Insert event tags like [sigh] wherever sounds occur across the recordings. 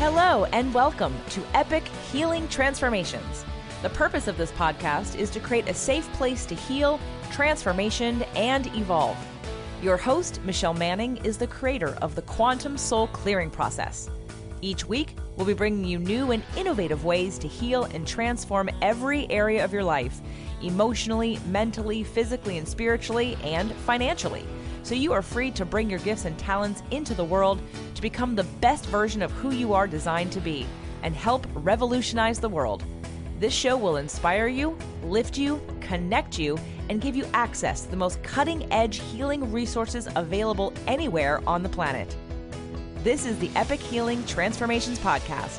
Hello, and welcome to Epic Healing Transformations. The purpose of this podcast is to create a safe place to heal, transformation, and evolve. Your host, Michelle Manning, is the creator of the Quantum Soul Clearing Process. Each week, we'll be bringing you new and innovative ways to heal and transform every area of your life emotionally, mentally, physically, and spiritually, and financially so you are free to bring your gifts and talents into the world to become the best version of who you are designed to be and help revolutionize the world. This show will inspire you, lift you, connect you, and give you access to the most cutting edge healing resources available anywhere on the planet. This is the Epic Healing Transformations Podcast.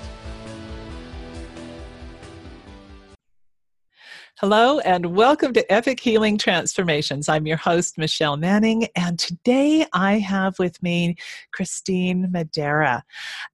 Hello, and welcome to Epic Healing Transformations. I'm your host, Michelle Manning, and today I have with me Christine Madera.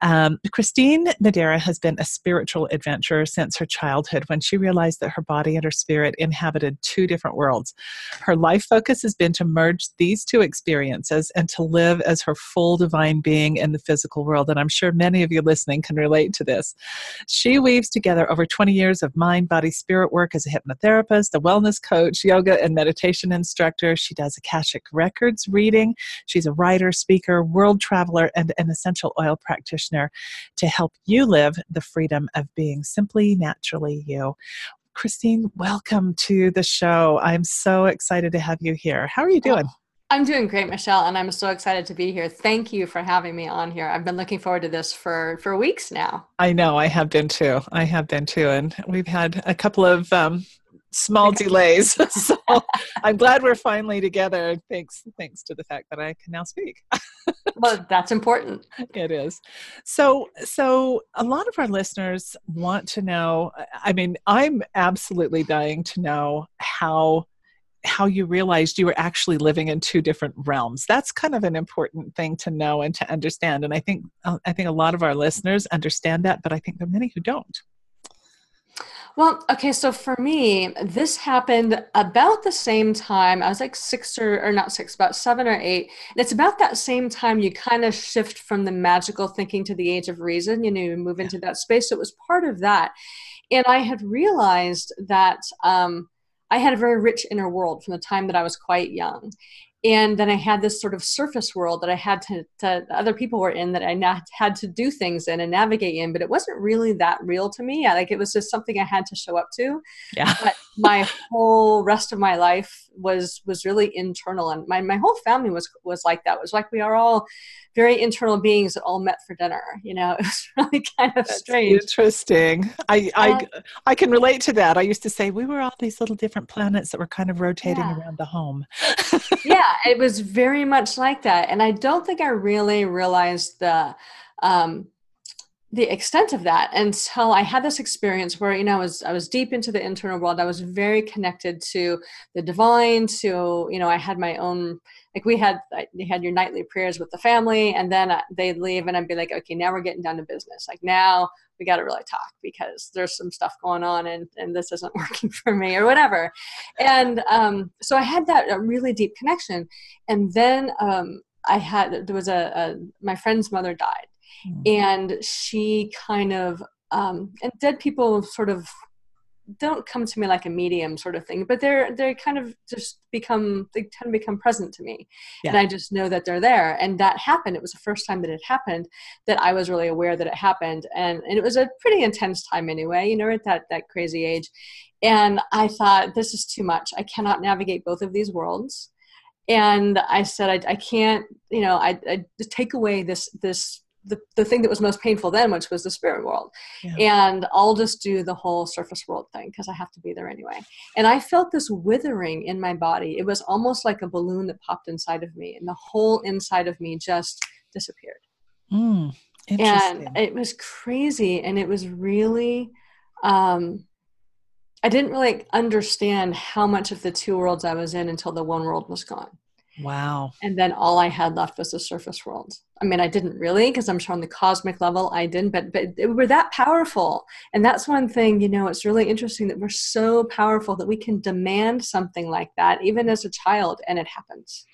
Um, Christine Madera has been a spiritual adventurer since her childhood when she realized that her body and her spirit inhabited two different worlds. Her life focus has been to merge these two experiences and to live as her full divine being in the physical world, and I'm sure many of you listening can relate to this. She weaves together over 20 years of mind, body, spirit work as a hypnotherapist therapist, a wellness coach, yoga and meditation instructor. She does Akashic Records reading. She's a writer, speaker, world traveler, and an essential oil practitioner to help you live the freedom of being simply naturally you. Christine, welcome to the show. I'm so excited to have you here. How are you doing? I'm doing great, Michelle, and I'm so excited to be here. Thank you for having me on here. I've been looking forward to this for for weeks now. I know, I have been too. I have been too, and we've had a couple of um, small delays. [laughs] so [laughs] I'm glad we're finally together. Thanks, thanks to the fact that I can now speak. well, [laughs] that's important. It is. So, so a lot of our listeners want to know. I mean, I'm absolutely dying to know how how you realized you were actually living in two different realms that's kind of an important thing to know and to understand and i think uh, i think a lot of our listeners understand that but i think there are many who don't well, okay, so for me, this happened about the same time. I was like six or, or not six, about seven or eight. And it's about that same time you kind of shift from the magical thinking to the age of reason, you know, you move into that space. So it was part of that. And I had realized that um, I had a very rich inner world from the time that I was quite young and then I had this sort of surface world that I had to, to, other people were in that I not, had to do things in and navigate in, but it wasn't really that real to me. I, like it was just something I had to show up to. Yeah. But my whole rest of my life was was really internal, and my my whole family was was like that. It was like we are all very internal beings that all met for dinner. You know, [laughs] it was really kind of That's strange. Interesting. I, I, I can relate to that. I used to say we were all these little different planets that were kind of rotating yeah. around the home. yeah, [laughs] it was very much like that. And I don't think I really realized the, um, the extent of that until I had this experience where you know I was I was deep into the internal world. I was very connected to the divine. To you know I had my own like we had you had your nightly prayers with the family and then uh, they'd leave and i'd be like okay now we're getting down to business like now we got to really talk because there's some stuff going on and, and this isn't [laughs] working for me or whatever and um, so i had that really deep connection and then um, i had there was a, a my friend's mother died mm-hmm. and she kind of um, and dead people sort of don't come to me like a medium sort of thing but they're they kind of just become they tend to become present to me. Yeah. and i just know that they're there. And that happened. It was the first time that it happened that i was really aware that it happened. And, and it was a pretty intense time anyway you know at that that crazy age. And i thought this is too much. I cannot navigate both of these worlds. And i said i, I can't you know I, I take away this this the, the thing that was most painful then, which was the spirit world. Yeah. And I'll just do the whole surface world thing because I have to be there anyway. And I felt this withering in my body. It was almost like a balloon that popped inside of me, and the whole inside of me just disappeared. Mm, and it was crazy. And it was really, um, I didn't really understand how much of the two worlds I was in until the one world was gone. Wow. And then all I had left was the surface world. I mean, I didn't really, because I'm sure on the cosmic level I didn't, but but we were that powerful. And that's one thing, you know, it's really interesting that we're so powerful that we can demand something like that, even as a child, and it happens.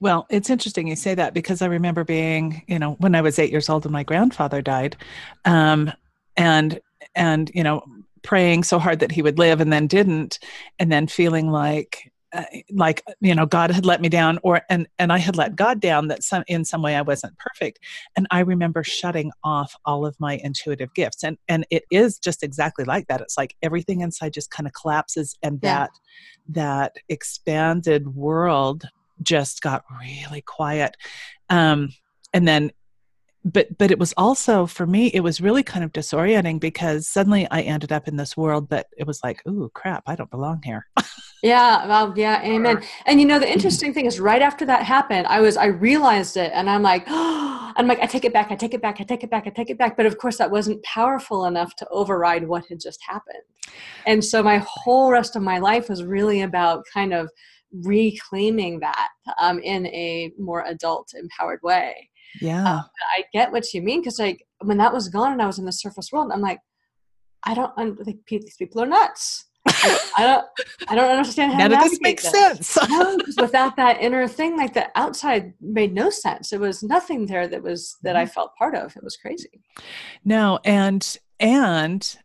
Well, it's interesting you say that because I remember being, you know, when I was eight years old and my grandfather died, um, and and you know, praying so hard that he would live and then didn't, and then feeling like uh, like you know god had let me down or and and i had let god down that some in some way i wasn't perfect. And i remember shutting off all of my intuitive gifts. And and it is just exactly like that. It's like everything inside just kind of collapses and yeah. that that expanded world just got really quiet. Um and then but but it was also for me it was really kind of disorienting because suddenly i ended up in this world that it was like ooh crap i don't belong here. Yeah well yeah amen. And you know the interesting thing is right after that happened i was i realized it and i'm like oh, [gasps] i'm like i take it back i take it back i take it back i take it back. But of course that wasn't powerful enough to override what had just happened. And so my whole rest of my life was really about kind of reclaiming that um, in a more adult empowered way yeah. Um, I get what you mean because like when that was gone and I was in the surface world, I'm like, I don't. Like, these people are nuts. [laughs] I don't. I don't understand how. None of this makes this. sense. [laughs] no, without that inner thing, like the outside made no sense. There was nothing there that was that I mm-hmm. felt part of. It was crazy. No, and and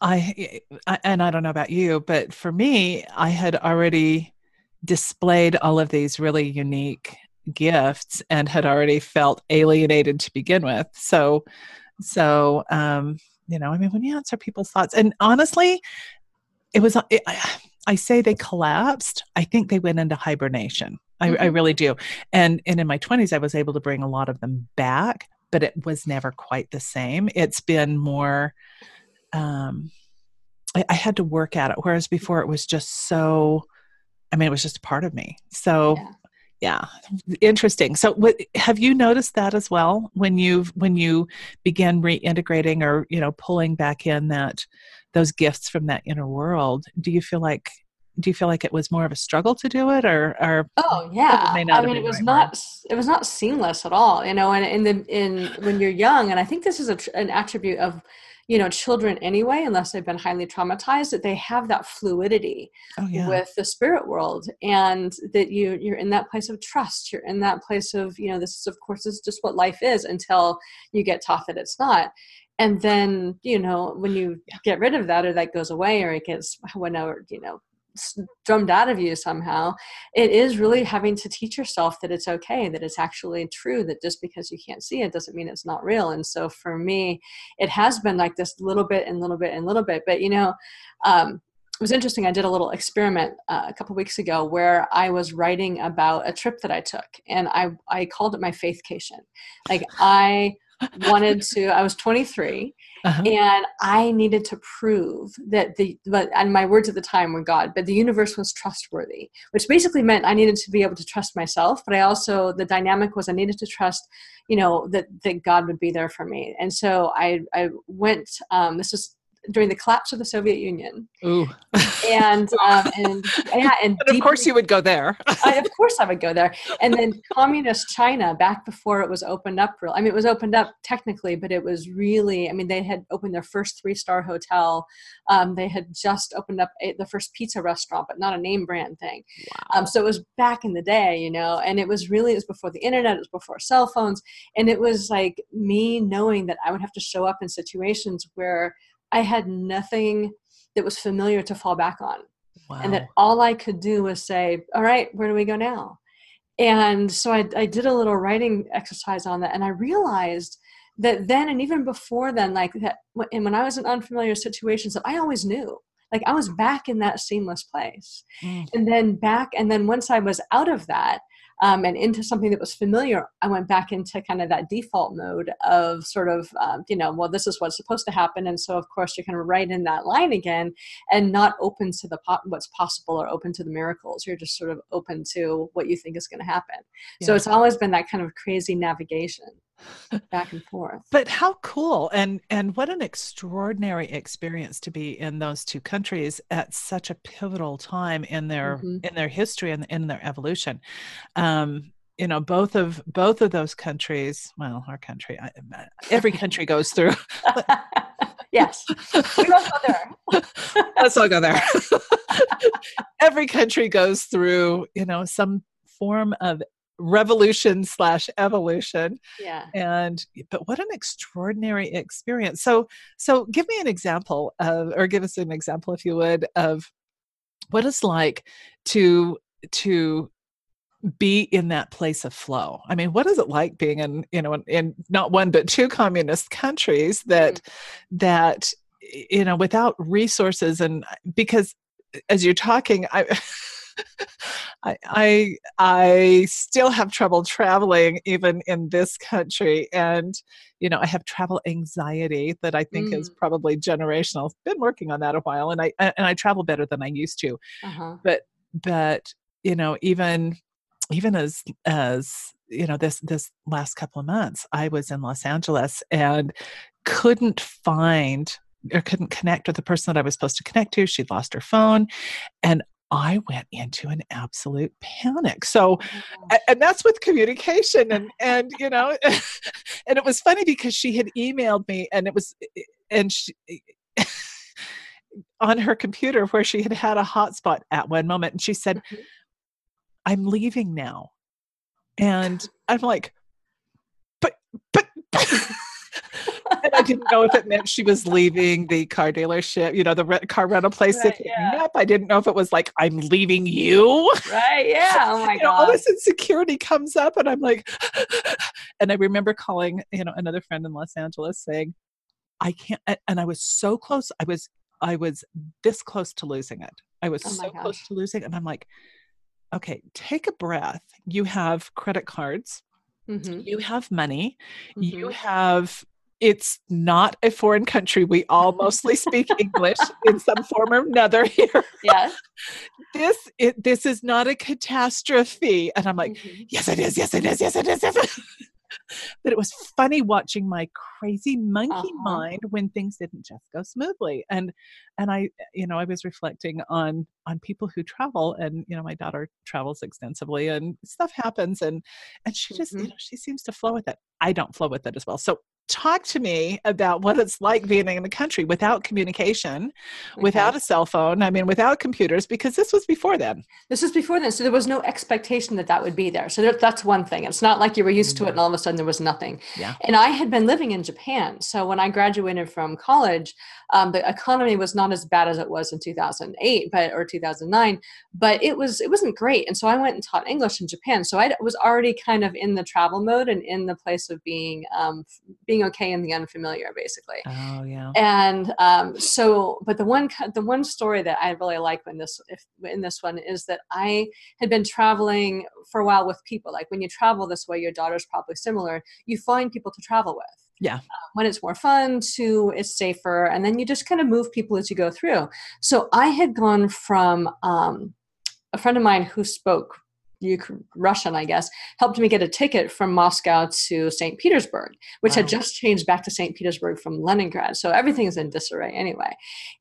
I, I and I don't know about you, but for me, I had already displayed all of these really unique gifts and had already felt alienated to begin with. So, so um, you know, I mean, when you answer people's thoughts, and honestly, it was. It, I say they collapsed. I think they went into hibernation. I, mm-hmm. I really do. And and in my twenties, I was able to bring a lot of them back, but it was never quite the same. It's been more. Um, I, I had to work at it, whereas before it was just so. I mean, it was just a part of me. So. Yeah yeah. Interesting. So what, have you noticed that as well when you've when you begin reintegrating or you know pulling back in that those gifts from that inner world? Do you feel like do you feel like it was more of a struggle to do it or or oh yeah. i mean it was right not it was not seamless at all you know and in the in when you're young and i think this is a, an attribute of you know children anyway unless they've been highly traumatized that they have that fluidity oh, yeah. with the spirit world and that you you're in that place of trust you're in that place of you know this is of course this is just what life is until you get taught that it's not and then you know when you get rid of that or that goes away or it gets whenever you know drummed out of you somehow it is really having to teach yourself that it's okay that it's actually true that just because you can't see it doesn't mean it's not real. And so for me it has been like this little bit and little bit and little bit. But you know um, it was interesting i did a little experiment uh, a couple weeks ago where i was writing about a trip that i took and i i called it my faithcation like i wanted to i was 23 uh-huh. and I needed to prove that the but and my words at the time were God, but the universe was trustworthy, which basically meant I needed to be able to trust myself, but I also the dynamic was I needed to trust, you know, that that God would be there for me, and so I I went. Um, this was during the collapse of the Soviet Union. Ooh. And um, and yeah, and, [laughs] and of course you would go there. I, of course I would go there. And then communist China, back before it was opened up, real. I mean, it was opened up technically, but it was really. I mean, they had opened their first three-star hotel. Um, they had just opened up a, the first pizza restaurant, but not a name brand thing. Wow. Um, so it was back in the day, you know, and it was really it was before the internet, it was before cell phones, and it was like me knowing that I would have to show up in situations where I had nothing that was familiar to fall back on. Wow. And that all I could do was say, All right, where do we go now? And so I, I did a little writing exercise on that. And I realized that then, and even before then, like that, and when I was in unfamiliar situations, that I always knew. Like I was back in that seamless place. Mm. And then back, and then once I was out of that, um, and into something that was familiar, I went back into kind of that default mode of sort of, um, you know, well, this is what's supposed to happen. And so, of course, you're kind of right in that line again and not open to the po- what's possible or open to the miracles. You're just sort of open to what you think is going to happen. Yeah. So it's always been that kind of crazy navigation back and forth. But how cool and and what an extraordinary experience to be in those two countries at such a pivotal time in their mm-hmm. in their history and in their evolution. Um you know both of both of those countries well our country I, every country goes through. [laughs] Yes. We won't go there. [laughs] Let's all go there. [laughs] Every country goes through you know some form of revolution slash evolution. Yeah. and but what an extraordinary experience. So so give me an example of or give us an example if you would of what it's like to to be in that place of flow. I mean what is it like being in you know in, in not one but two communist countries that mm-hmm. that you know without resources? And because as you're talking i [laughs] I, I I still have trouble traveling even in this country, and you know I have travel anxiety that I think is Mm. probably generational. Been working on that a while, and I and I travel better than I used to. Uh-huh. But but you know even even as as you know this this last couple of months, I was in Los Angeles and couldn't find or couldn't connect with the person that I was supposed to connect to. She'd lost her phone, and I went into an absolute panic. So, oh a- and that's with communication, and and you know, [laughs] and it was funny because she had emailed me, and it was, eh, eh, and she. Eh, [laughs] on her computer where she had had a hotspot at one moment and she said Mhm. i'm leaving now and [laughs] i'm like but but I didn't know if it meant she was leaving the car dealership, you know, the car rental place Right, yeah. up. I didn't know if it was like, I'm leaving you. Right. Yeah. [laughs] Oh my you know, all this insecurity comes up, and I'm like, [sighs] and I remember calling, you know, another friend in Los Angeles saying, I can't, and I was so close. I was, I was this close to losing it. I was Oh so close to losing, it. and I'm like, okay, take a breath. You have credit cards hmm you have money you Mhm. have it's not a foreign country we all mostly speak english in some form or another here Yes. this it, this is not a catastrophe and i'm like Mhm. yes it is yes it is yes it is yes it is. [laughs] but it was funny watching my crazy monkey Uh-huh. mind when things didn't just go smoothly and and i you know i was reflecting on on people who travel and you know my daughter travels extensively and stuff happens and and she just you Mhm. know she seems to flow with it i don't flow with it as well so talk to me about what it's like being in a country without communication without a cell phone i mean without computers because this was before then This was before then, so there was no expectation that that would be there. So that, that's one thing. It's not like you were used to it and all of a sudden there was nothing. Yeah. And I had been living in Japan, so when I graduated from college, um, the economy was not as bad as it was in 2008, but or 2009, but it was it wasn't great. And so I went and taught English in Japan. So I was already kind of in the travel mode and in the place of being um, being okay in the unfamiliar, basically. Oh yeah. And um, so but the one the one story that i really like in this if in this one is that i had been traveling for a while with people. Like when you travel this way your daughter's probably similar. You find people to travel with. Yeah. Uh, when it's more fun to it's safer and then you just kind of move people as you go through. So i had gone from um, a friend of mine who spoke Russian, I guess, helped me get a ticket from Moscow to St. Petersburg, which had just changed back to St. Petersburg from Leningrad. So everything's in disarray anyway.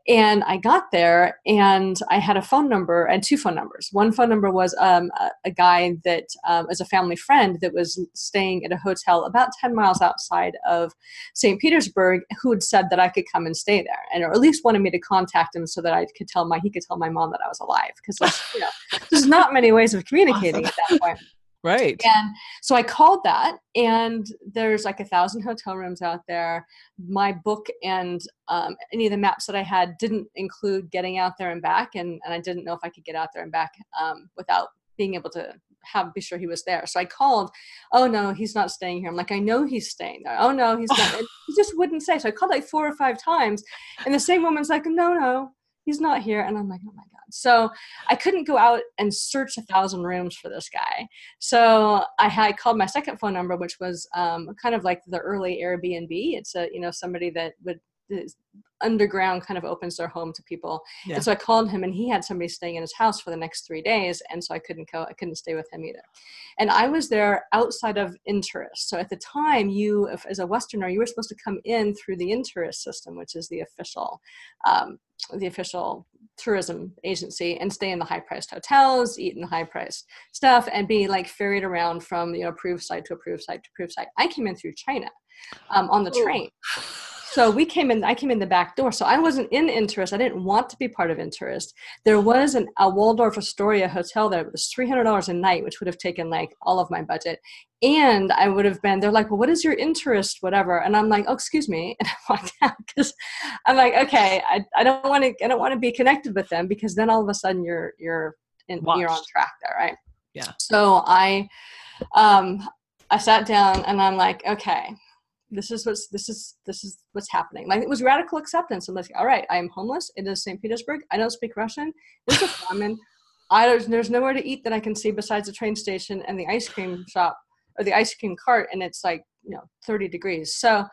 And I got there and I had a phone number and two phone numbers. One phone number was um, a, a guy that um, is a family friend that was staying at a hotel about 10 miles outside of St. Petersburg who had said that I could come and stay there and or at least wanted me to contact him so that I could tell my he could tell my mom that I was alive because you know there's not many ways of communicating at [laughs] that point. right And so I called that, and there's like a thousand hotel rooms out there. My book and um, any of the maps that I had didn't include getting out there and back, and, and I didn't know if I could get out there and back um, without being able to have be sure he was there. So I called. Oh no, he's not staying here. I'm like, I know he's staying there. Oh no, he's not. [laughs] And he just wouldn't say. So I called like four or five times, and the same woman's like, No, no, he's not here. And I'm like, Oh my god. So I couldn't go out and search a thousand rooms for this guy. So I had called my second phone number, which was um, kind of like the early Airbnb. It's a you know somebody that would underground kind of opens their home to people. Yeah. And so I called him, and he had somebody staying in his house for the next three days, and so I couldn't go. I couldn't stay with him either. And I was there outside of Intourist. So at the time, you, if, as a Westerner, you were supposed to come in through the Intourist system, which is the official, um, the official tourism agency, and stay in the high-priced hotels, eat in the high-priced stuff, and be like ferried around from you know approved site to approved site to approved site. I came in through China um, on the Oh. train. [sighs] [laughs] so we came in i came in the back door. So i wasn't in Intourist. i didn't want to be part of Intourist. there was an, a waldorf astoria hotel there. It was $300 a night which would have taken like all of my budget. And i would have been they're like well what is your interest? whatever. And i'm like oh excuse me. [laughs] And i walked out because i'm like okay i, I don't want to i don't want to be connected with them because then all of a sudden you're you're in, you're on track there right? Yeah. So i um i sat down and i'm like okay this is what's this is this is what's happening. Like it was radical acceptance. I'm like, all right, I am homeless. It is St. Petersburg. I don't speak Russian. This is famine. I there's, there's nowhere to eat that I can see besides the train station and the ice cream shop or the ice cream cart, and it's like you know 30 degrees. So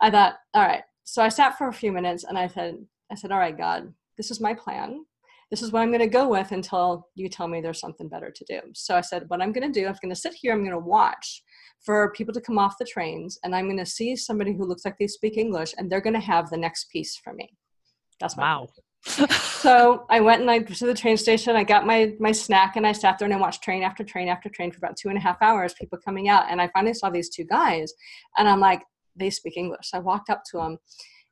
I thought, all right. So I sat for a few minutes and I said, I said, all right, God, this is my plan. This is what I'm going to go with until you tell me there's something better to do. So I said, what I'm going to do, I'm going to sit here. I'm going to watch for people to come off the trains and I'm going to see somebody who looks like they speak English and they're going to have the next piece for me. That's my wow. so I went and I to the train station. I got my my snack and I sat there and I watched train after train after train for about two and a half hours. People coming out and I finally saw these two guys and I'm like, they speak English. So I walked up to them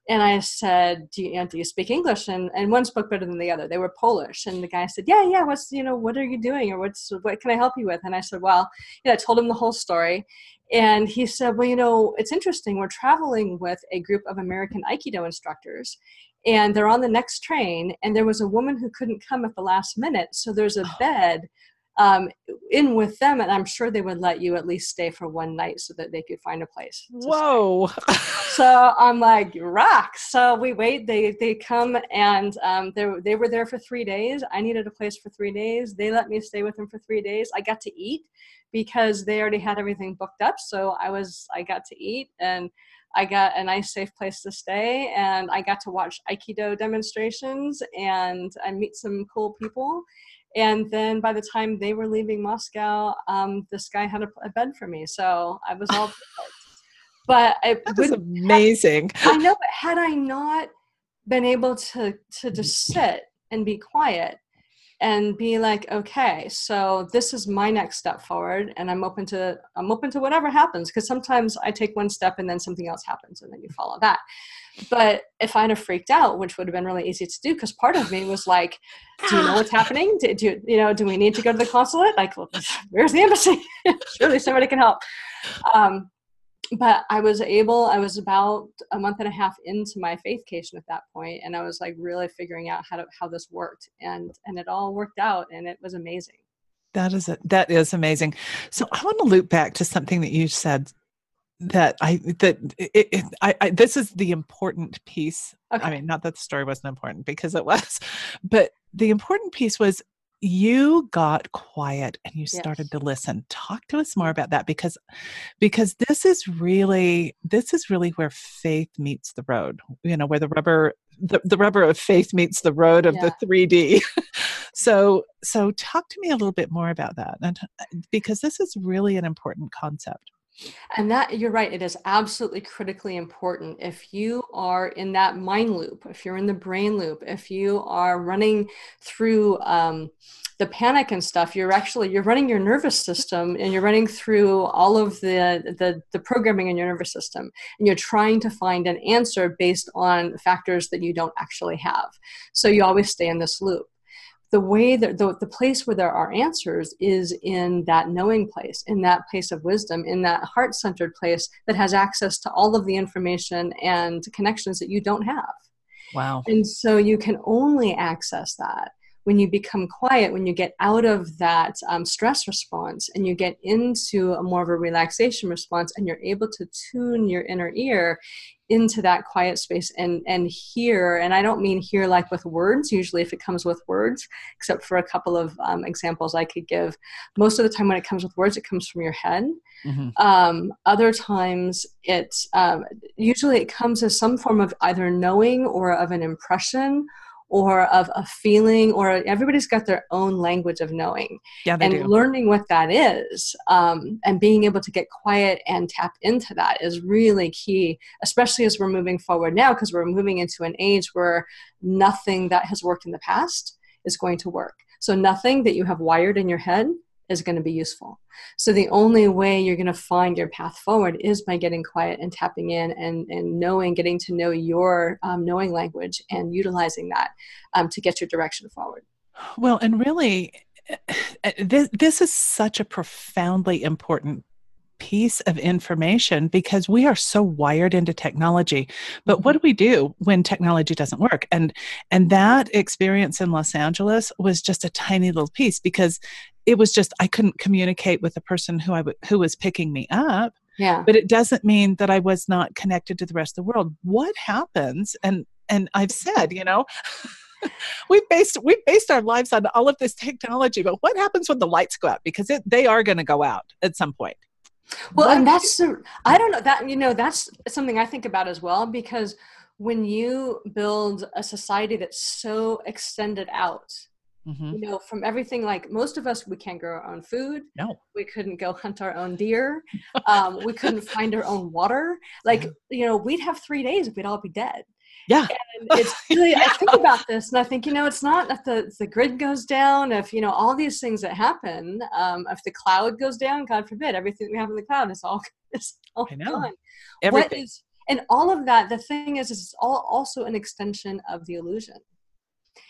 and I said, do you, do you speak English? And, and one spoke better than the other. They were Polish. And the guy said, yeah, yeah, what's, you know, what are you doing? Or what's, what can I help you with? And I said, well, you know, I told him the whole story. And he said, well, you know, it's interesting. We're traveling with a group of American Aikido instructors and they're on the next train and there was a woman who couldn't come at the last minute. So there's a oh. bed um, in with them, and I'm sure they would let you at least stay for one night so that they could find a place. Whoa! so I'm like, rock. So we wait. They they come and um, they they were there for three days. I needed a place for three days. They let me stay with them for three days. I got to eat because they already had everything booked up. So I was I got to eat and. I got a nice, safe place to stay, and I got to watch Aikido demonstrations and I meet some cool people and then by the time they were leaving Moscow, um, this guy had a, a, bed for me, so I was all. [laughs] but it was amazing. Had, I know, but had I not been able to to just sit and be quiet and be like okay so this is my next step forward and i'm open to i'm open to whatever happens because sometimes i take one step and then something else happens and then you follow that but if I'd have freaked out, which would have been really easy to do, because part of me was like, "Do you know what's [sighs] happening? Do, do you know? Do we need to go to the consulate? Like, [laughs] where's the embassy? [laughs] Surely somebody can help." Um, but I was able. I was about a month and a half into my faith faithcation at that point, and I was like really figuring out how to how this worked, and and it all worked out, and it was amazing. That is a, that is amazing. So I want to loop back to something that you said that I that it, it, I, I, this is the important piece. Okay. I mean, not that the story wasn't important because it was, [laughs] but the important piece was you got quiet and you started yes. to listen. Talk to us more about that because because this is really this is really where faith meets the road. You know, where the rubber the, the rubber of faith meets the road of yeah. the 3D. [laughs] so so talk to me a little bit more about that and uh, because this is really an important concept. And that you're right, it is absolutely critically important. If you are in that mind loop, if you're in the brain loop, if you are running through um, the panic and stuff, you're actually you're running your nervous system and you're running through all of the, the the programming in your nervous system, and you're trying to find an answer based on factors that you don't actually have. So you always stay in this loop the way that the, the place where there are answers is in that knowing place in that place of wisdom in that heart-centered place that has access to all of the information and connections that you don't have. Wow. And so you can only access that when you become quiet, when you get out of that um, stress response and you get into a more of a relaxation response and you're able to tune your inner ear into that quiet space and and hear and i don't mean hear like with words usually if it comes with words except for a couple of um, examples i could give most of the time when it comes with words it comes from your head mm-hmm. um, other times it um, usually it comes as some form of either knowing or of an impression or of a feeling or everybody's got their own language of knowing yeah, and do. learning what that is um, and being able to get quiet and tap into that is really key especially as we're moving forward now because we're moving into an age where nothing that has worked in the past is going to work so nothing that you have wired in your head is going to be useful. So the only way you're going to find your path forward is by getting quiet and tapping in and, and knowing, getting to know your um, knowing language and utilizing that um, to get your direction forward. Well, and really, eh, this, this is such a profoundly important piece of information because we are so wired into technology but what do we do when technology doesn't work and and that experience in Los Angeles was just a tiny little piece because it was just I couldn't communicate with the person who I w- who was picking me up yeah. but it doesn't mean that I was not connected to the rest of the world. What happens and and I've said you know [laughs] we've based we've based our lives on all of this technology but what happens when the lights go out? Because it, they are going to go out at some point. Well, and that's the, I don't know that, you know, that's something I think about as well, because when you build a society that's so extended out, mm-hmm. you know, from everything like most of us, we can't grow our own food. No. We couldn't go hunt our own deer. um, we couldn't [laughs] find our own water. Like, you know, we'd have three days if we'd all be dead. Yeah. And it's [laughs] really, yeah. I think about this and I think, you know, it's not if the, if the grid goes down, if, you know, all these things that happen, um, if the cloud goes down, God forbid, everything we have in the cloud is all, [laughs] is all I know. gone. Everything. What is, and all of that, the thing is, is it's all also an extension of the illusion.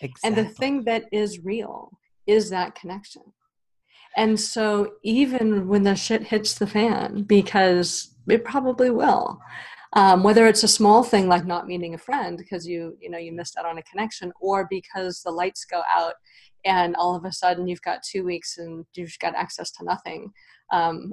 Exactly. And the thing that is real is that connection. And so even when the shit hits the fan, because it probably will, um, whether it's a small thing like not meeting a friend because you you know you missed out on a connection or because the lights go out and all of a sudden you've got two weeks and you've got access to nothing um,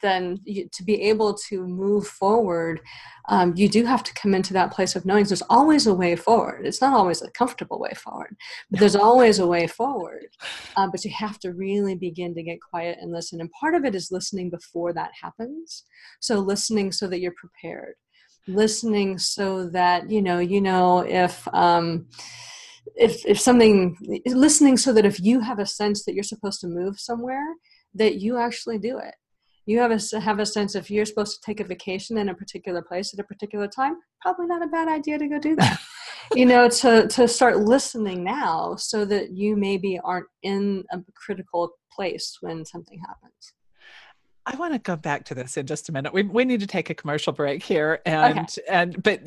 then you, to be able to move forward, um, you do have to come into that place of knowing there's always a way forward. It's not always a comfortable way forward, but there's [laughs] always a way forward. Um, but you have to really begin to get quiet and listen. And part of it is listening before that happens. So listening so that you're prepared. Listening so that you know you know if. Um, if, if something listening so that if you have a sense that you're supposed to move somewhere that you actually do it you have a have a sense if you're supposed to take a vacation in a particular place at a particular time probably not a bad idea to go do that [laughs] you know to to start listening now so that you maybe aren't in a critical place when something happens I want to go back to this in just a minute. We we need to take a commercial break here, and okay. and but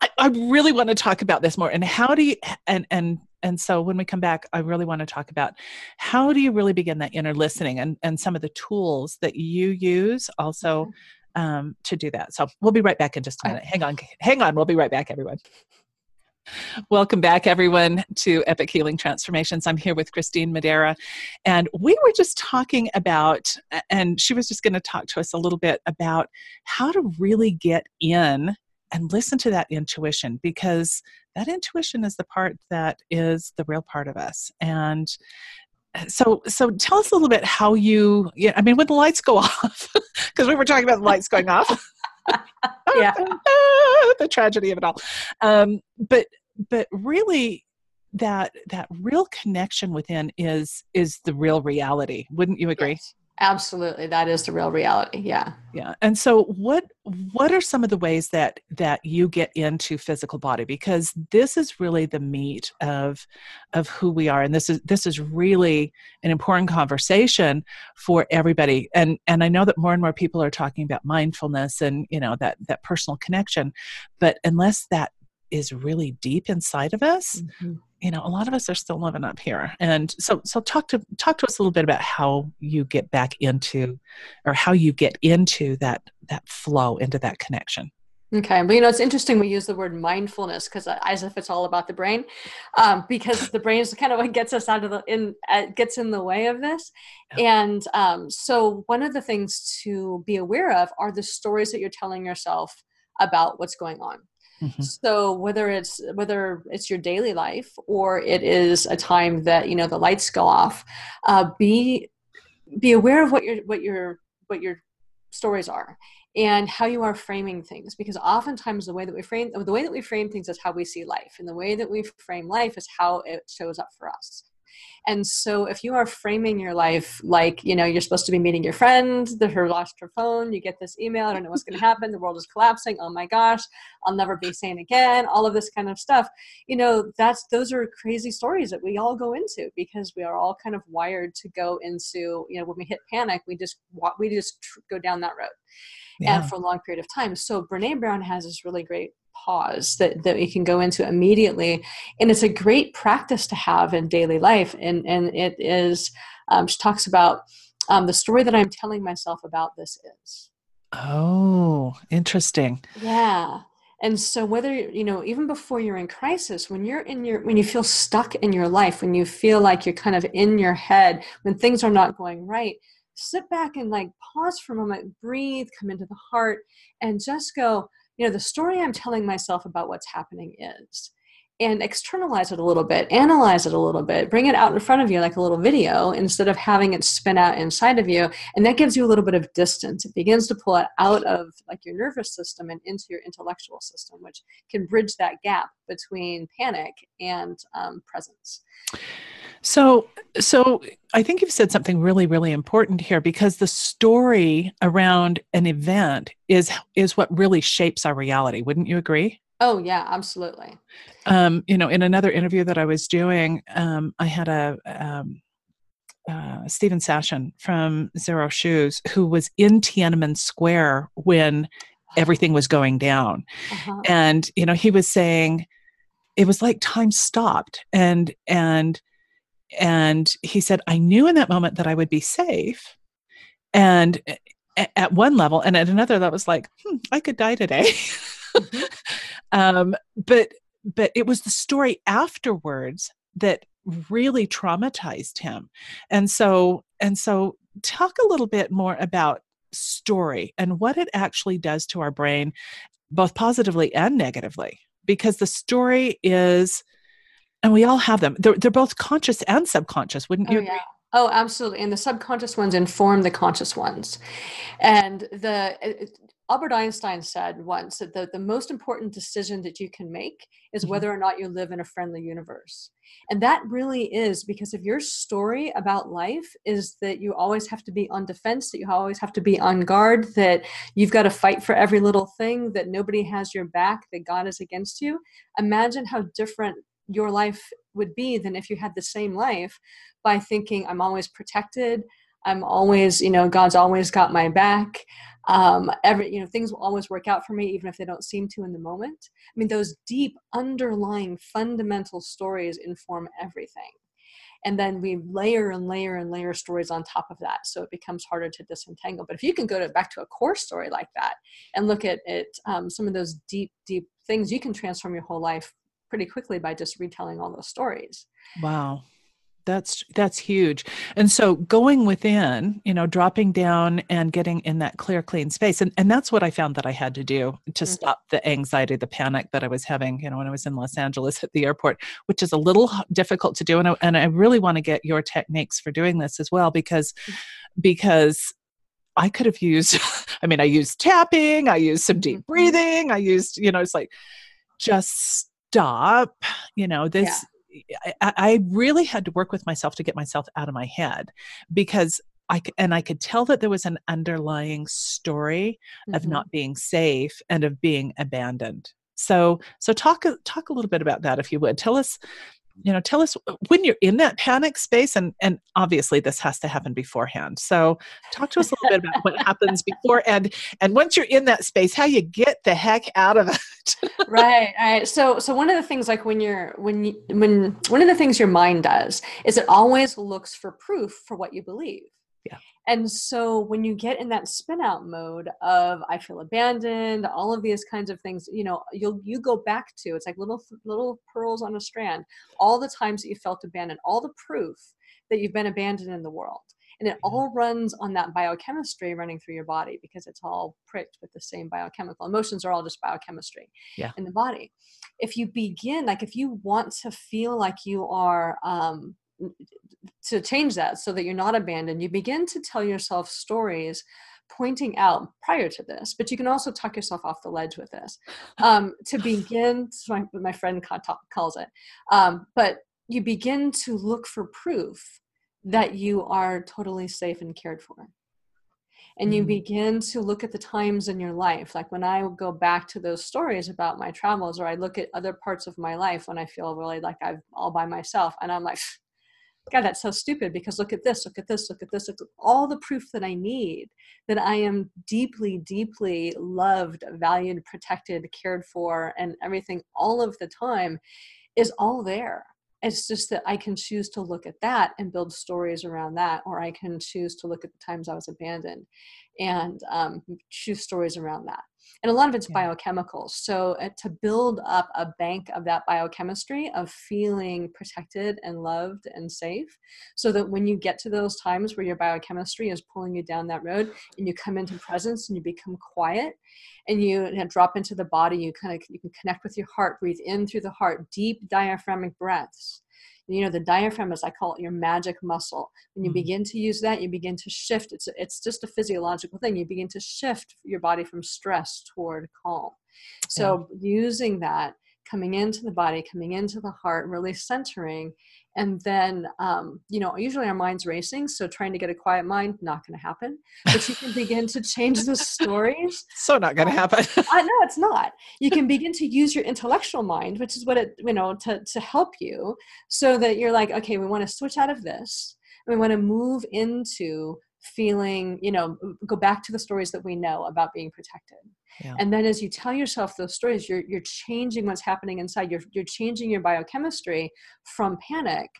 I, I really want to talk about this more. And how do you and and and so when we come back i really want to talk about how do you really begin that inner listening and, and some of the tools that you use also mm-hmm. um, to do that so we'll be right back in just a minute hang on hang on we'll be right back everyone Welcome back, everyone, to Epic Healing Transformations. I'm here with Christine Madera, and we were just talking about, and she was just going to talk to us a little bit about how to really get in and listen to that intuition because that intuition is the part that is the real part of us and uh, so so tell us a little bit how you yeah i mean when the lights go [laughs] off because we were talking about the lights going off. Yeah. [laughs] The tragedy of it all. Um, but but really that that real connection within is is the real reality. Wouldn't you agree? Yes. Absolutely, that is the real reality. Yeah. Yeah. And so what what are some of the ways that that you get into physical body because this is really the meat of of who we are and this is this is really an important conversation for everybody. And and I know that more and more people are talking about mindfulness and you know that that personal connection, but unless that is really deep inside of us, mm-hmm you know a lot of us are still living up here. And so so talk to talk to us a little bit about how you get back into or how you get into that that flow into that connection. Okay. But you know it's interesting we use the word mindfulness because as if it's all about the brain um, [laughs] because the brain is kind of what gets us out of the in uh, gets in the way of this. Yeah. and um, so one of the things to be aware of are the stories that you're telling yourself about what's going on Mm-hmm. So whether it's whether it's your daily life or it is a time that you know the lights go off, uh, be be aware of what your what your what your stories are and how you are framing things because oftentimes the way that we frame the way that we frame things is how we see life and the way that we frame life is how it shows up for us And so if you are framing your life like, you know, you're supposed to be meeting your friend, that her lost her phone, you get this email, I don't know what's going to happen, the world is collapsing, oh my gosh, I'll never be sane again, all of this kind of stuff. You know, that's those are crazy stories that we all go into because we are all kind of wired to go into, you know, when we hit panic, we just we just go down that road. Yeah. And for a long period of time. So Brene Brown has this really great pause that, that we can go into immediately. And it's a great practice to have in daily life. And and it is um, she talks about um, the story that i'm telling myself about this is. Oh interesting. Yeah. And so whether you know even before you're in crisis when you're in your when you feel stuck in your life when you feel like you're kind of in your head when things are not going right sit back and like pause for a moment breathe come into the heart and just go you know the story i'm telling myself about what's happening is and externalize it a little bit analyze it a little bit bring it out in front of you like a little video instead of having it spin out inside of you and that gives you a little bit of distance. It begins to pull it out of like your nervous system and into your intellectual system which can bridge that gap between panic and um, presence so, so I think you've said something really, really important here because the story around an event is is what really shapes our reality. Wouldn't you agree? Oh yeah, absolutely. Um, you know, in another interview that I was doing, um, I had a um, uh, Steven Sashen from Xero Shoes who was in Tiananmen Square when everything was going down, uh-huh. and you know, he was saying it was like time stopped, and and and he said, I knew in that moment that I would be safe. And at one level, and at another, that was like, hmm, I could die today. mm-hmm. [laughs] um, but but it was the story afterwards that really traumatized him and so and so talk a little bit more about story and what it actually does to our brain both positively and negatively because the story is and we all have them they're, they're both conscious and subconscious wouldn't oh, you yeah. Oh, absolutely. And the subconscious ones inform the conscious ones. And the uh, Albert Einstein said once that the, the most important decision that you can make is mm-hmm. whether or not you live in a friendly universe. And that really is because if your story about life is that you always have to be on defense, that you always have to be on guard, that you've got to fight for every little thing, that nobody has your back, that God is against you, imagine how different your life would be than if you had the same life by thinking i'm always protected. I'm always you know god's always got my back. Um, every you know things will always work out for me even if they don't seem to in the moment. I mean those deep underlying fundamental stories inform everything. And then we layer and layer and layer stories on top of that so it becomes harder to disentangle. But if you can go to, back to a core story like that and look at it um, some of those deep deep things you can transform your whole life pretty quickly by just retelling all those stories. Wow. That's that's huge. And so going within, you know, dropping down and getting in that clear clean space. And and that's what I found that I had to do to mm-hmm. stop the anxiety, the panic that I was having, you know, when I was in Los Angeles at the airport, which is a little difficult to do and I, and I really want to get your techniques for doing this as well because mm. because I could have used [laughs] I mean, I used tapping, I used some deep mm-hmm. breathing, I used, you know, it's like just stop you know this yeah. I, I really had to work with myself to get myself out of my head because I and I could tell that there was an underlying story mm-hmm. of not being safe and of being abandoned. So so talk talk a little bit about that if you would. Tell us you know tell us uh, when you're in that panic space and and obviously this has to happen beforehand. So talk to us a little bit about what happens [laughs] before and and once you're in that space how you get the heck out of it. Right right. So so one of the things like when you're when you when one of the things your mind does is it always looks for proof for what you believe. Yeah and so when you get in that spin out mode of I feel abandoned, all of these kinds of things, you know, you'll you go back to it's like little little pearls on a strand, all the times that you felt abandoned, all the proof that you've been abandoned in the world. And it all runs on that biochemistry running through your body because it's all pricked with the same biochemical. Emotions are all just biochemistry yeah. in the body. If you begin, like if you want to feel like you are um, to change that so that you're not abandoned, you begin to tell yourself stories pointing out prior to this, but you can also tuck yourself off the ledge with this um, to begin. [laughs] My, my friend calls it, um, but you begin to look for proof that you are totally safe and cared for and you mm-hmm. begin to look at the times in your life like when i go back to those stories about my travels or i look at other parts of my life when i feel really like i'm all by myself and i'm like god that's so stupid because look at this look at this look at this look at all the proof that i need that i am deeply deeply loved valued protected cared for and everything all of the time is all there it's just that I can choose to look at that and build stories around that, or I can choose to look at the times I was abandoned and um, choose stories around that. And a lot of it's yeah. biochemicals. So uh, to build up a bank of that biochemistry of feeling protected and loved and safe, so that when you get to those times where your biochemistry is pulling you down that road and you come into presence and you become quiet and you, you know, drop into the body, you kind of you can connect with your heart, breathe in through the heart, deep diaphragmic breaths you know the diaphragm is i call it your magic muscle when you mm-hmm. begin to use that you begin to shift it's it's just a physiological thing you begin to shift your body from stress toward calm so yeah. using that coming into the body coming into the heart really centering and then um, you know usually our mind's racing so trying to get a quiet mind not going to happen. But you can begin to change the stories. [laughs] So not going to happen. [laughs] I know it's not. You can begin to use your intellectual mind which is what it you know to, to help you so that you're like okay we want to switch out of this. We want to move into feeling you know go back to the stories that we know about being protected. Yeah. and then as you tell yourself those stories you're you're changing what's happening inside. You're you're changing your biochemistry from panic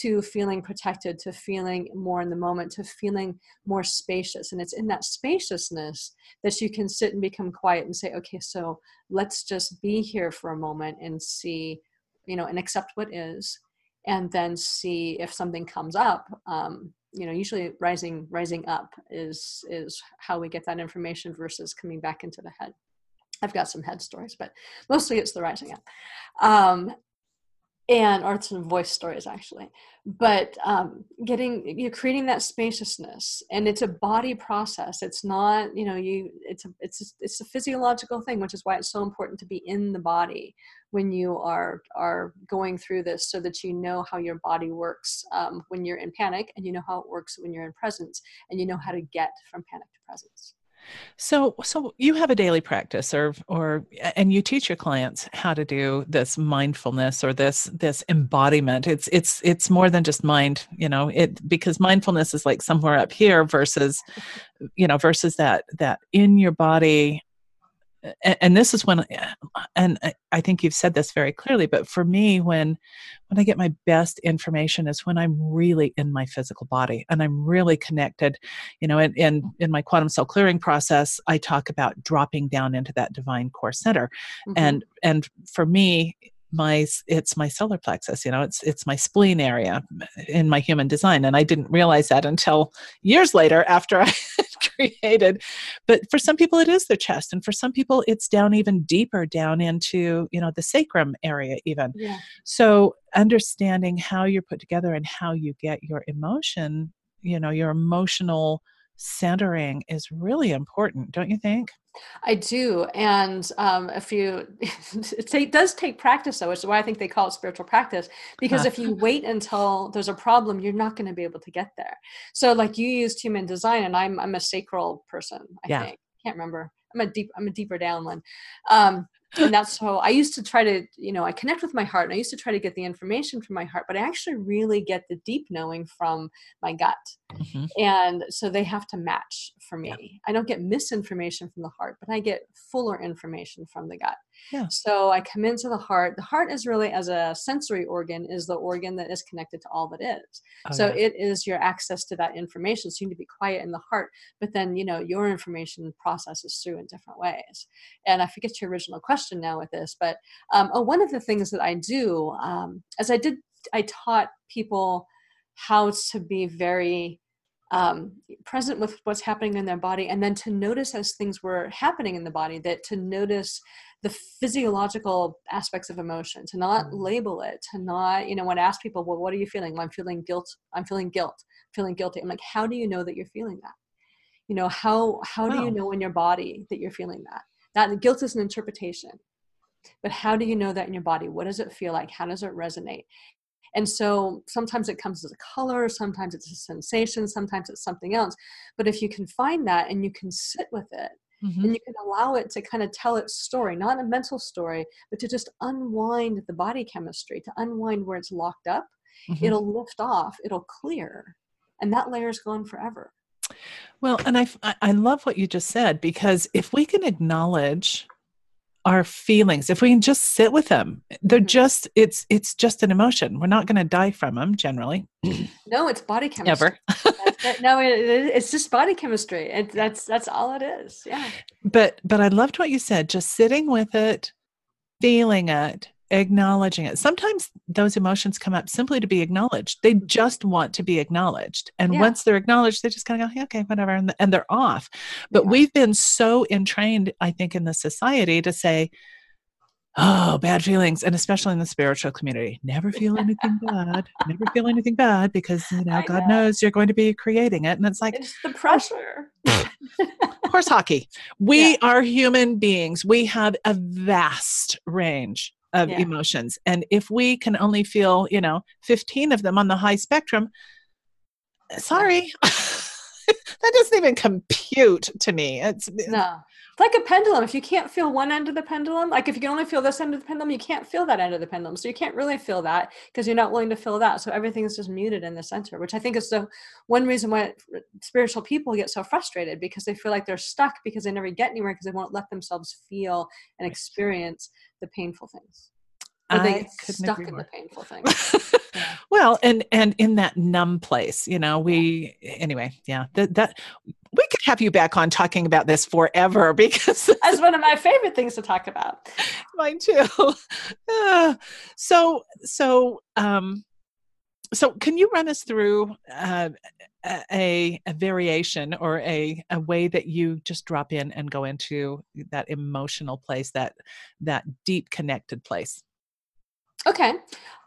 to feeling protected to feeling more in the moment to feeling more spacious. And it's in that spaciousness that you can sit and become quiet and say okay so let's just be here for a moment and see you know and accept what is and then see if something comes up um, you know usually rising rising up is is how we get that information versus coming back into the head. I've got some head stories but mostly it's the rising up. Um, and arts and voice stories actually. But um, getting you're creating that spaciousness and it's a body process. It's not you know you it's a it's a, it's a physiological thing which is why it's so important to be in the body when you are are going through this so that you know how your body works um, when you're in panic and you know how it works when you're in presence and you know how to get from panic to presence so, so you have a daily practice, or or and you teach your clients how to do this mindfulness or this this embodiment. It's it's it's more than just mind, you know. It because mindfulness is like somewhere up here versus, you know, versus that that in your body and, and this is when and i think you've said this very clearly but for me when when i get my best information is when i'm really in my physical body and i'm really connected you know and, and in my quantum cell clearing process i talk about dropping down into that divine core center mm-hmm. and and for me my it's my solar plexus you know it's it's my spleen area in my human design and i didn't realize that until years later after [laughs] i created but for some people it is their chest and for some people it's down even deeper down into you know the sacrum area even yeah. so understanding how you're put together and how you get your emotion you know your emotional centering is really important don't you think I do, and um, if you, [laughs] it does take practice, though, which is why I think they call it spiritual practice. Because if you wait until there's a problem, you're not going to be able to get there. So, like you used human design, and I'm I'm a sacral person. I yeah. think can't remember. I'm a deep I'm a deeper down one. Um, and that's how I used to try to, you know, I connect with my heart and I used to try to get the information from my heart, but I actually really get the deep knowing from my gut. Mm-hmm. And so they have to match for me. Yeah. I don't get misinformation from the heart, but I get fuller information from the gut. Yeah. So I come into the heart. The heart is really, as a sensory organ, is the organ that is connected to all that is. Oh, so yeah. it is your access to that information. So you need to be quiet in the heart, but then you know your information processes through in different ways. And I forget your original question now with this, but um, oh, one of the things that I do, um, as I did, I taught people how to be very um, present with what's happening in their body and then to notice as things were happening in the body that to notice the physiological aspects of emotion to not mm. label it to not you know when i ask people well what are you feeling? Well i'm feeling guilt i'm feeling guilt feeling guilty. I'm like how do you know that you're feeling that? You know how how wow. do you know in your body that you're feeling that? That guilt is an interpretation. But how do you know that in your body? What does it feel like? How does it resonate And so sometimes it comes as a color, sometimes it's a sensation, sometimes it's something else. But if you can find that and you can sit with it, mm-hmm. and you can allow it to kind of tell its story, not a mental story, but to just unwind the body chemistry, to unwind where it's locked up, mm-hmm. it'll lift off, it'll clear, and that layer is gone forever. Well, and I, I love what you just said because if we can acknowledge our feelings. If we can just sit with them they're mm-hmm. just it's it's just an emotion. We're not going to die from them generally. [clears throat] No it's body [laughs] chemistry. Ever. no it, it's just body chemistry. And that's that's all it is. Yeah. But but i loved what you said. Just sitting with it feeling it acknowledging it. Sometimes those emotions come up simply to be acknowledged. They just want to be acknowledged. And yeah. once they're acknowledged, they just kind of go, hey, okay, whatever. And, and they're off. But yeah. we've been so entrained, I think, in the society to say, oh, bad feelings. And especially in the spiritual community, never [laughs] feel anything bad. Never feel anything bad because, you know, I God know. knows you're going to be creating it. And it's like, it's the pressure. [laughs] horse hockey. We yeah. are human beings. We have a vast range of yeah. emotions. And if we can only feel, you know, 15 of them on the high spectrum, sorry. [laughs] that doesn't even compute to me. It's no. It's like a pendulum. If you can't feel one end of the pendulum, like if you can only feel this end of the pendulum, you can't feel that end of the pendulum. So you can't really feel that because you're not willing to feel that. So everything's just muted in the center, which I think is the one reason why spiritual people get so frustrated because they feel like they're stuck because they never get anywhere because they won't let themselves feel and experience the painful things. Or they get stuck in the painful [laughs] things. yeah. Well, and and in that numb place, you know, we anyway, yeah, that that we could have you back on talking about this forever [laughs] because that's one of my favorite things to talk about. Mine too. Uh, [laughs] so so um so can you run us through uh, a, a variation or a, a way that you just drop in and go into that emotional place that that deep connected place Okay.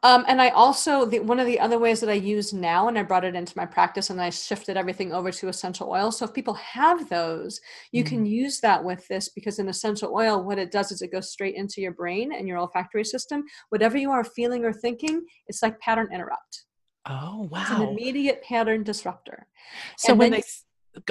Um, and I also, the, one of the other ways that I use now, and I brought it into my practice and I shifted everything over to essential oil. So if people have those, you mm. can use that with this because in essential oil, what it does is it goes straight into your brain and your olfactory system. Whatever you are feeling or thinking, it's like pattern interrupt. Oh, wow. It's an immediate pattern disruptor. So and when they,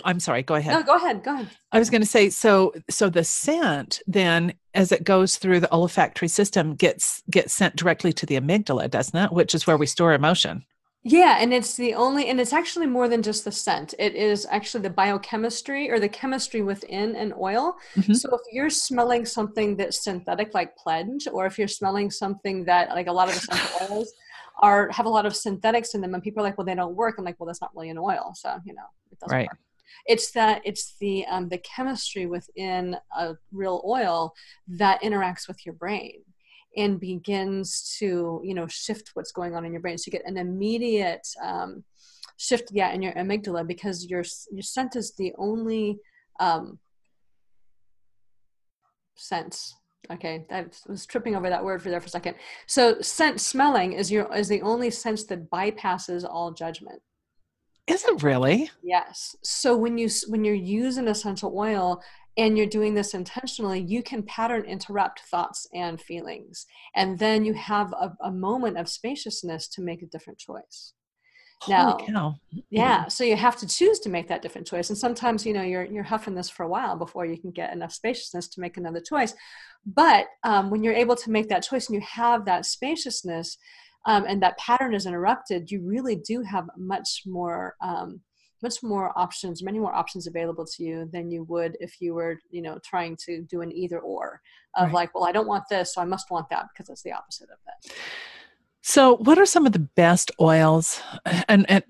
I'm sorry, go ahead. No, go ahead. Go ahead. I was going to say so so the scent then as it goes through the olfactory system gets gets sent directly to the amygdala, doesn't it? Which is where we store emotion. Yeah, and it's the only and it's actually more than just the scent. It is actually the biochemistry or the chemistry within an oil. Mm-hmm. So if you're smelling something that's synthetic like pledge or if you're smelling something that like a lot of essential [laughs] oils are have a lot of synthetics in them and people are like well they don't work i'm like well that's not really an oil so you know it doesn't right. work it's that it's the um, the chemistry within a real oil that interacts with your brain and begins to you know shift what's going on in your brain. So you get an immediate um, shift yeah in your amygdala because your your scent is the only um, sense. Okay i was tripping over that word for there for a second. So scent smelling is your is the only sense that bypasses all judgment is it really? Yes. So when you when you're using essential oil and you're doing this intentionally, you can pattern interrupt thoughts and feelings, and then you have a, a moment of spaciousness to make a different choice. Now, cow. yeah, so you have to choose to make that different choice, and sometimes you know you're you're huffing this for a while before you can get enough spaciousness to make another choice. But um, when you're able to make that choice and you have that spaciousness, um, and that pattern is interrupted, you really do have much more um, much more options, many more options available to you than you would if you were, you know, trying to do an either or of right. like, well, I don't want this, so I must want that because it's the opposite of it. So, what are some of the best oils? And, and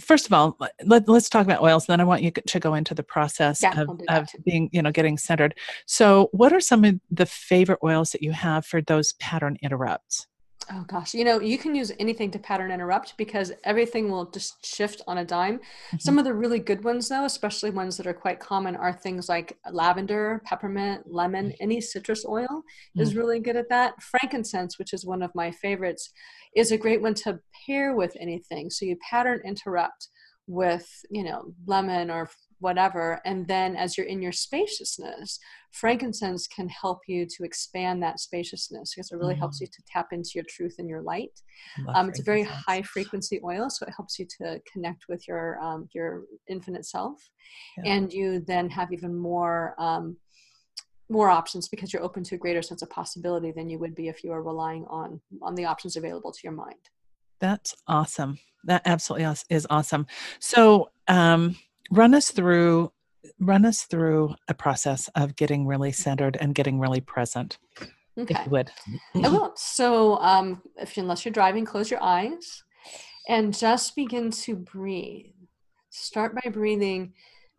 first of all, let, us talk about oils. Then I want you to go into the process yeah, of, of being, you know, getting centered. So, what are some of the favorite oils that you have for those pattern interrupts? Oh gosh, you know, you can use anything to pattern interrupt because everything will just shift on a dime. Mm-hmm. Some of the really good ones, though, especially ones that are quite common, are things like lavender, peppermint, lemon, mm. any citrus oil mm-hmm. is really good at that. Frankincense, which is one of my favorites, is a great one to pair with anything. So you pattern interrupt with, you know, lemon or whatever. And then as you're in your spaciousness, frankincense can help you to expand that spaciousness because it really mm-hmm. helps mm. you to tap into your truth and your light. Um, it's a very high frequency oil, so it helps you to connect with your um, your infinite self, yeah. and you then have even more. Um, more options because you're open to a greater sense of possibility than you would be if you were relying on on the options available to your mind that's awesome that absolutely is awesome so um, run us through run us through a process of getting really centered and getting really present okay. if you would. I will. So um, if unless you're driving close your eyes and just begin to breathe. Start by breathing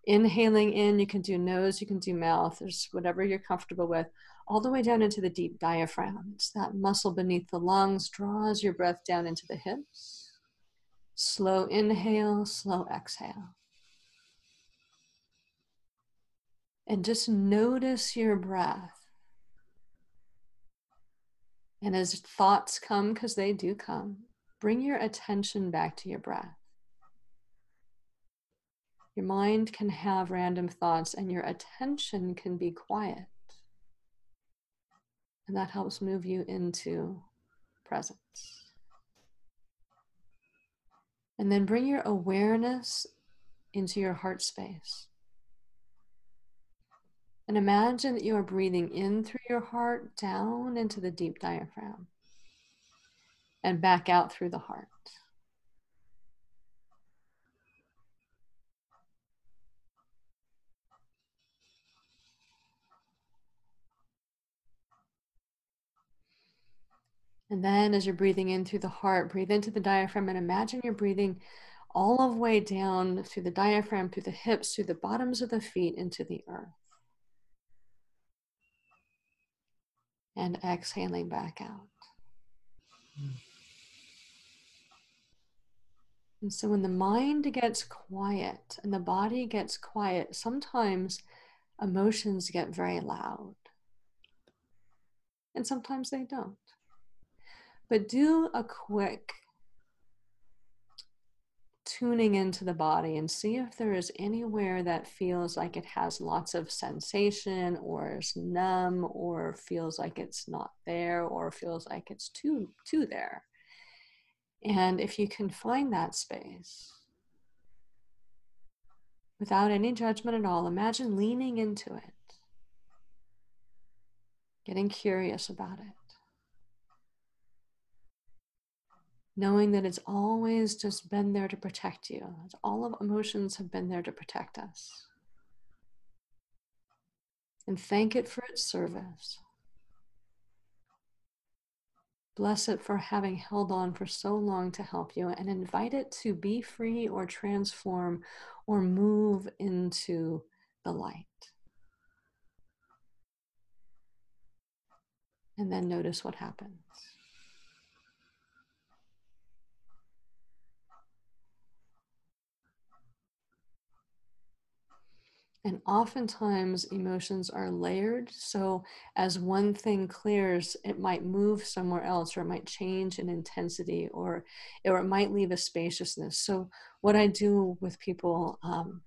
inhaling in. You can do nose you can do mouth there's whatever you're comfortable with all the way down into the deep diaphragm it's that muscle beneath the lungs draws your breath down into the hips. Slow inhale slow exhale and just notice your breath. And as thoughts come, because they do come, bring your attention back to your breath. Your mind can have random thoughts, and your attention can be quiet. And that helps move you into presence. And then bring your awareness into your heart space. And imagine that you are breathing in through your heart down into the deep diaphragm and back out through the heart. And then as you're breathing in through the heart, breathe into the diaphragm and imagine you're breathing all the way down through the diaphragm, through the hips, through the bottoms of the feet into the earth. And exhaling back out. And so when the mind gets quiet and the body gets quiet, sometimes emotions get very loud. And sometimes they don't. But do a quick tuning into the body and see if there is anywhere that feels like it has lots of sensation or is numb or feels like it's not there or feels like it's too too there. And if you can find that space without any judgment at all imagine leaning into it getting curious about it knowing that it's always just been there to protect you. All of emotions have been there to protect us. And thank it for its service. Bless it for having held on for so long to help you and invite it to be free or transform or move into the light. And then notice what happens. And oftentimes emotions are layered. So as one thing clears, it might move somewhere else, or it might change in intensity, or, or it might leave a spaciousness. So what I do with people um,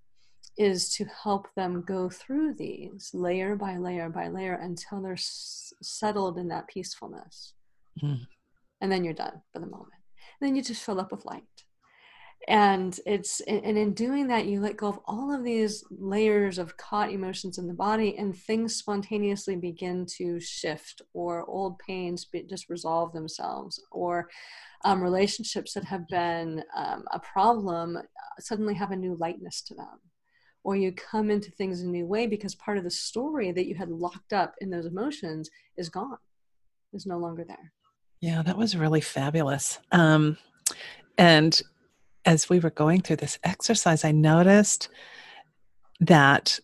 is to help them go through these layer by layer by layer until they're s- settled in that peacefulness. Mm. And then you're done for the moment. And then you just fill up with light and it's and in doing that you let go of all of these layers of caught emotions in the body and things spontaneously begin to shift or old pains just resolve themselves or um, relationships that have been um, a problem uh, suddenly have a new lightness to them. Or you come into things in a new way because part of the story that you had locked up in those emotions is gone is no longer there. Yeah that was really fabulous. Um, and as we were going through this exercise, I noticed that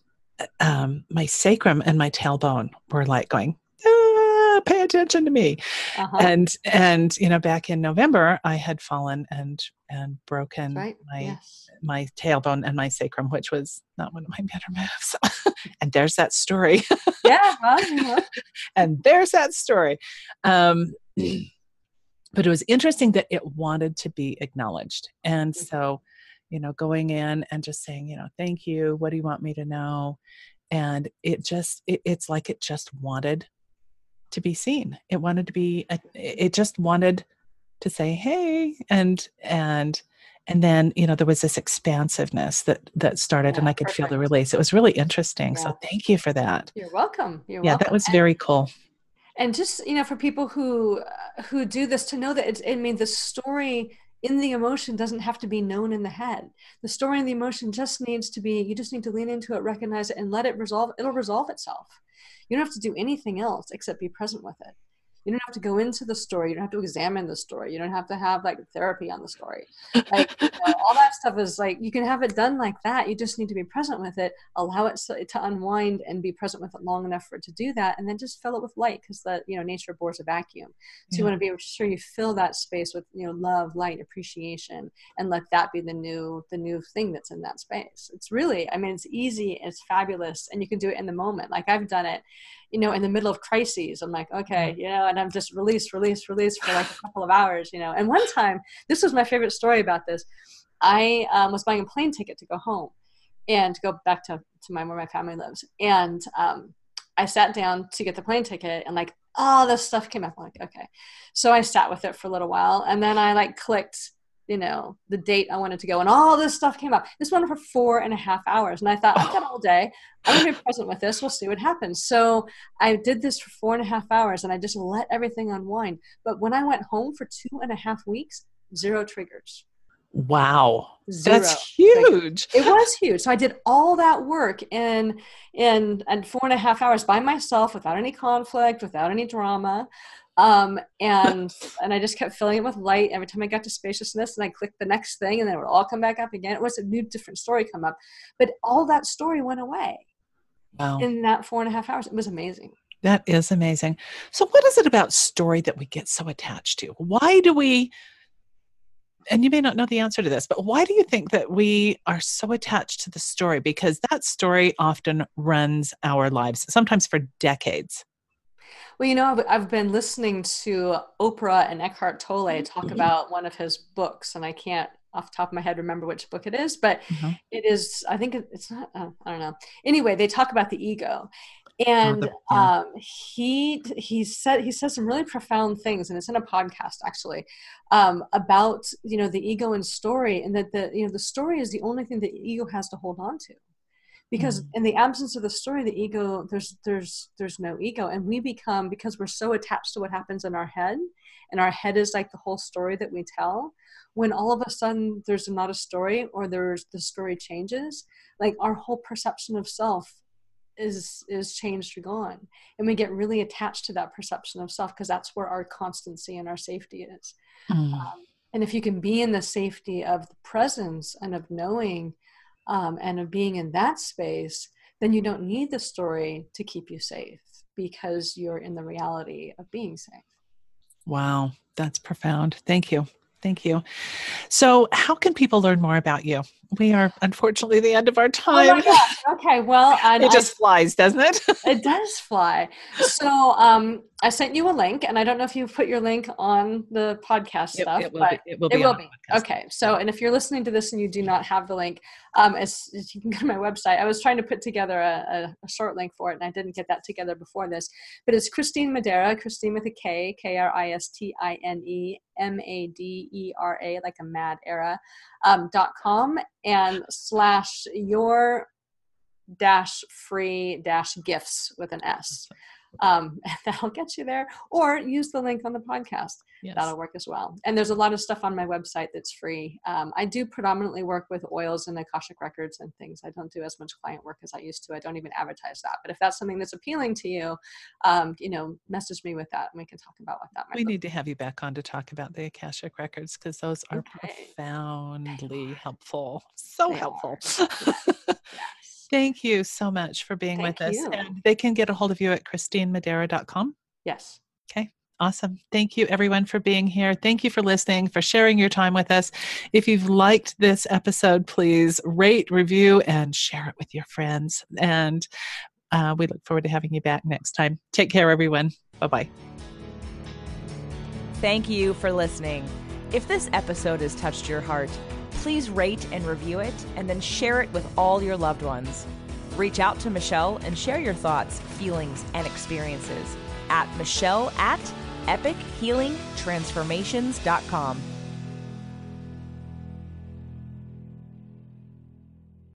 um, my sacrum and my tailbone were like going, ah, pay attention to me. Uh-huh. And, and, you know, back in November, I had fallen and, and broken right. my, yes. my tailbone and my sacrum, which was not one of my better moves. [laughs] and there's that story. yeah. Well, [laughs] and there's that story. Um, but it was interesting that it wanted to be acknowledged. And mm-hmm. so, you know, going in and just saying, you know, thank you. What do you want me to know? and it just it, it's like it just wanted to be seen it wanted to be a, it just wanted to say hey and and and then you know there was this expansiveness that that started Yeah, and i could feel the release it was really interesting Yeah. so thank you for that You're welcome. You're yeah welcome. that was very cool and just you know for people who uh, who do this to know that it's i mean the story in the emotion doesn't have to be known in the head. The story and the emotion just needs to be you just need to lean into it recognize it and let it resolve it'll resolve itself. You don't have to do anything else except be present with it you don't have to go into the story. You don't have to examine the story. You don't have to have like therapy on the story. Like you know, [laughs] all that stuff is like you can have it done like that. You just need to be present with it allow it to unwind and be present with it long enough for it to do that and then just fill it with light because the you know nature bores a vacuum. So you want to be sure you fill that space with you know love light appreciation and let that be the new the new thing that's in that space. It's really i mean it's easy it's fabulous and you can do it in the moment. Like i've done it you know in the middle of crises. I'm like okay mm-hmm. you know and i'm just release release release for like a couple of hours you know. And one time this was my favorite story about this. I um, was buying a plane ticket to go home and go back to, to my where my family lives. And um, i sat down to get the plane ticket and like all this stuff came up. I'm like okay. So i sat with it for a little while and then i like clicked you know the date i wanted to go and all this stuff came up. This went for four and a half hours and i thought i've got all day. I'm to be present with this. We'll see what happens. So i did this for four and a half hours and i just let everything unwind. But when i went home for two and a half weeks zero triggers. Wow. Zero. That's huge. It was huge. So I did all that work in in and four and a half hours by myself without any conflict, without any drama. Um, and [laughs] and I just kept filling it with light every time I got to spaciousness and I clicked the next thing and then it would all come back up again. It was a new different story come up. But all that story went away wow in that four and a half hours. It was amazing. That is amazing. So, what is it about story that we get so attached to? Why do we, and you may not know the answer to this, but why do you think that we are so attached to the story? Because that story often runs our lives, sometimes for decades. Well, you know, I've, I've been listening to Oprah and Eckhart Tolle talk Mhm. about one of his books, and I can't off the top of my head remember which book it is, but Mhm. it is, I think it's not, uh, I don't know. Anyway, they talk about the ego. And um, he he said he says some really profound things, and it's in a podcast actually um, about you know the ego and story, and that the you know the story is the only thing the ego has to hold on to because Mm. in the absence of the story the ego there's there's there's no ego and we become because we're so attached to what happens in our head and our head is like the whole story that we tell when all of a sudden there's not a story or there's the story changes like our whole perception of self is is changed or gone and we get really attached to that perception of self because that's where our constancy and our safety is Mm. um, and if you can be in the safety of the presence and of knowing um, and of being in that space, then you don't need the story to keep you safe because you're in the reality of being safe. Wow, that's profound. Thank you. Thank you. So, how can people learn more about you? We are unfortunately the end of our Oh time. my gosh. Okay. Well, [laughs] and it I- just flies, doesn't it? [laughs] it does fly. So um, I sent you a link, and I don't know if you put your link on the podcast It- stuff, it will but be. It will be. it will be okay so and if you're listening to this and you do not have the link um it's, it's- you can go to my website i was trying to put together a, a, a short link for it and i didn't get that together before this but it's Kristine Madera christine with a k k-r-i-s-t-i-n-e m-a-d-e-r-a like a mad era um, dot com and slash your dash free dash gifts with an s um, [laughs] that'll get you there or use the link on the podcast Yes. that'll work as well. And there's a lot of stuff on my website that's free. Um, I do predominantly work with oils and Akashic records and things. I don't do as much client work as I used to. I don't even advertise that. But if that's something that's appealing to you, um, you know, message me with that and we can talk about what that might We need to have you back on to talk about the Akashic records because those are Okay. profoundly helpful. So They helpful. [laughs] Yes. Thank you so much for being Thank with us. you. And they can get a hold of you at kristinemadera.com. Yes. Okay. Awesome. Thank you, everyone, for being here. Thank you for listening, for sharing your time with us. If you've liked this episode, please rate, review, and share it with your friends. And uh, we look forward to having you back next time. Take care, everyone. Bye bye. Thank you for listening. If this episode has touched your heart, please rate and review it and then share it with all your loved ones. Reach out to Michelle and share your thoughts, feelings, and experiences at Michelle at epichealingtransformations.com.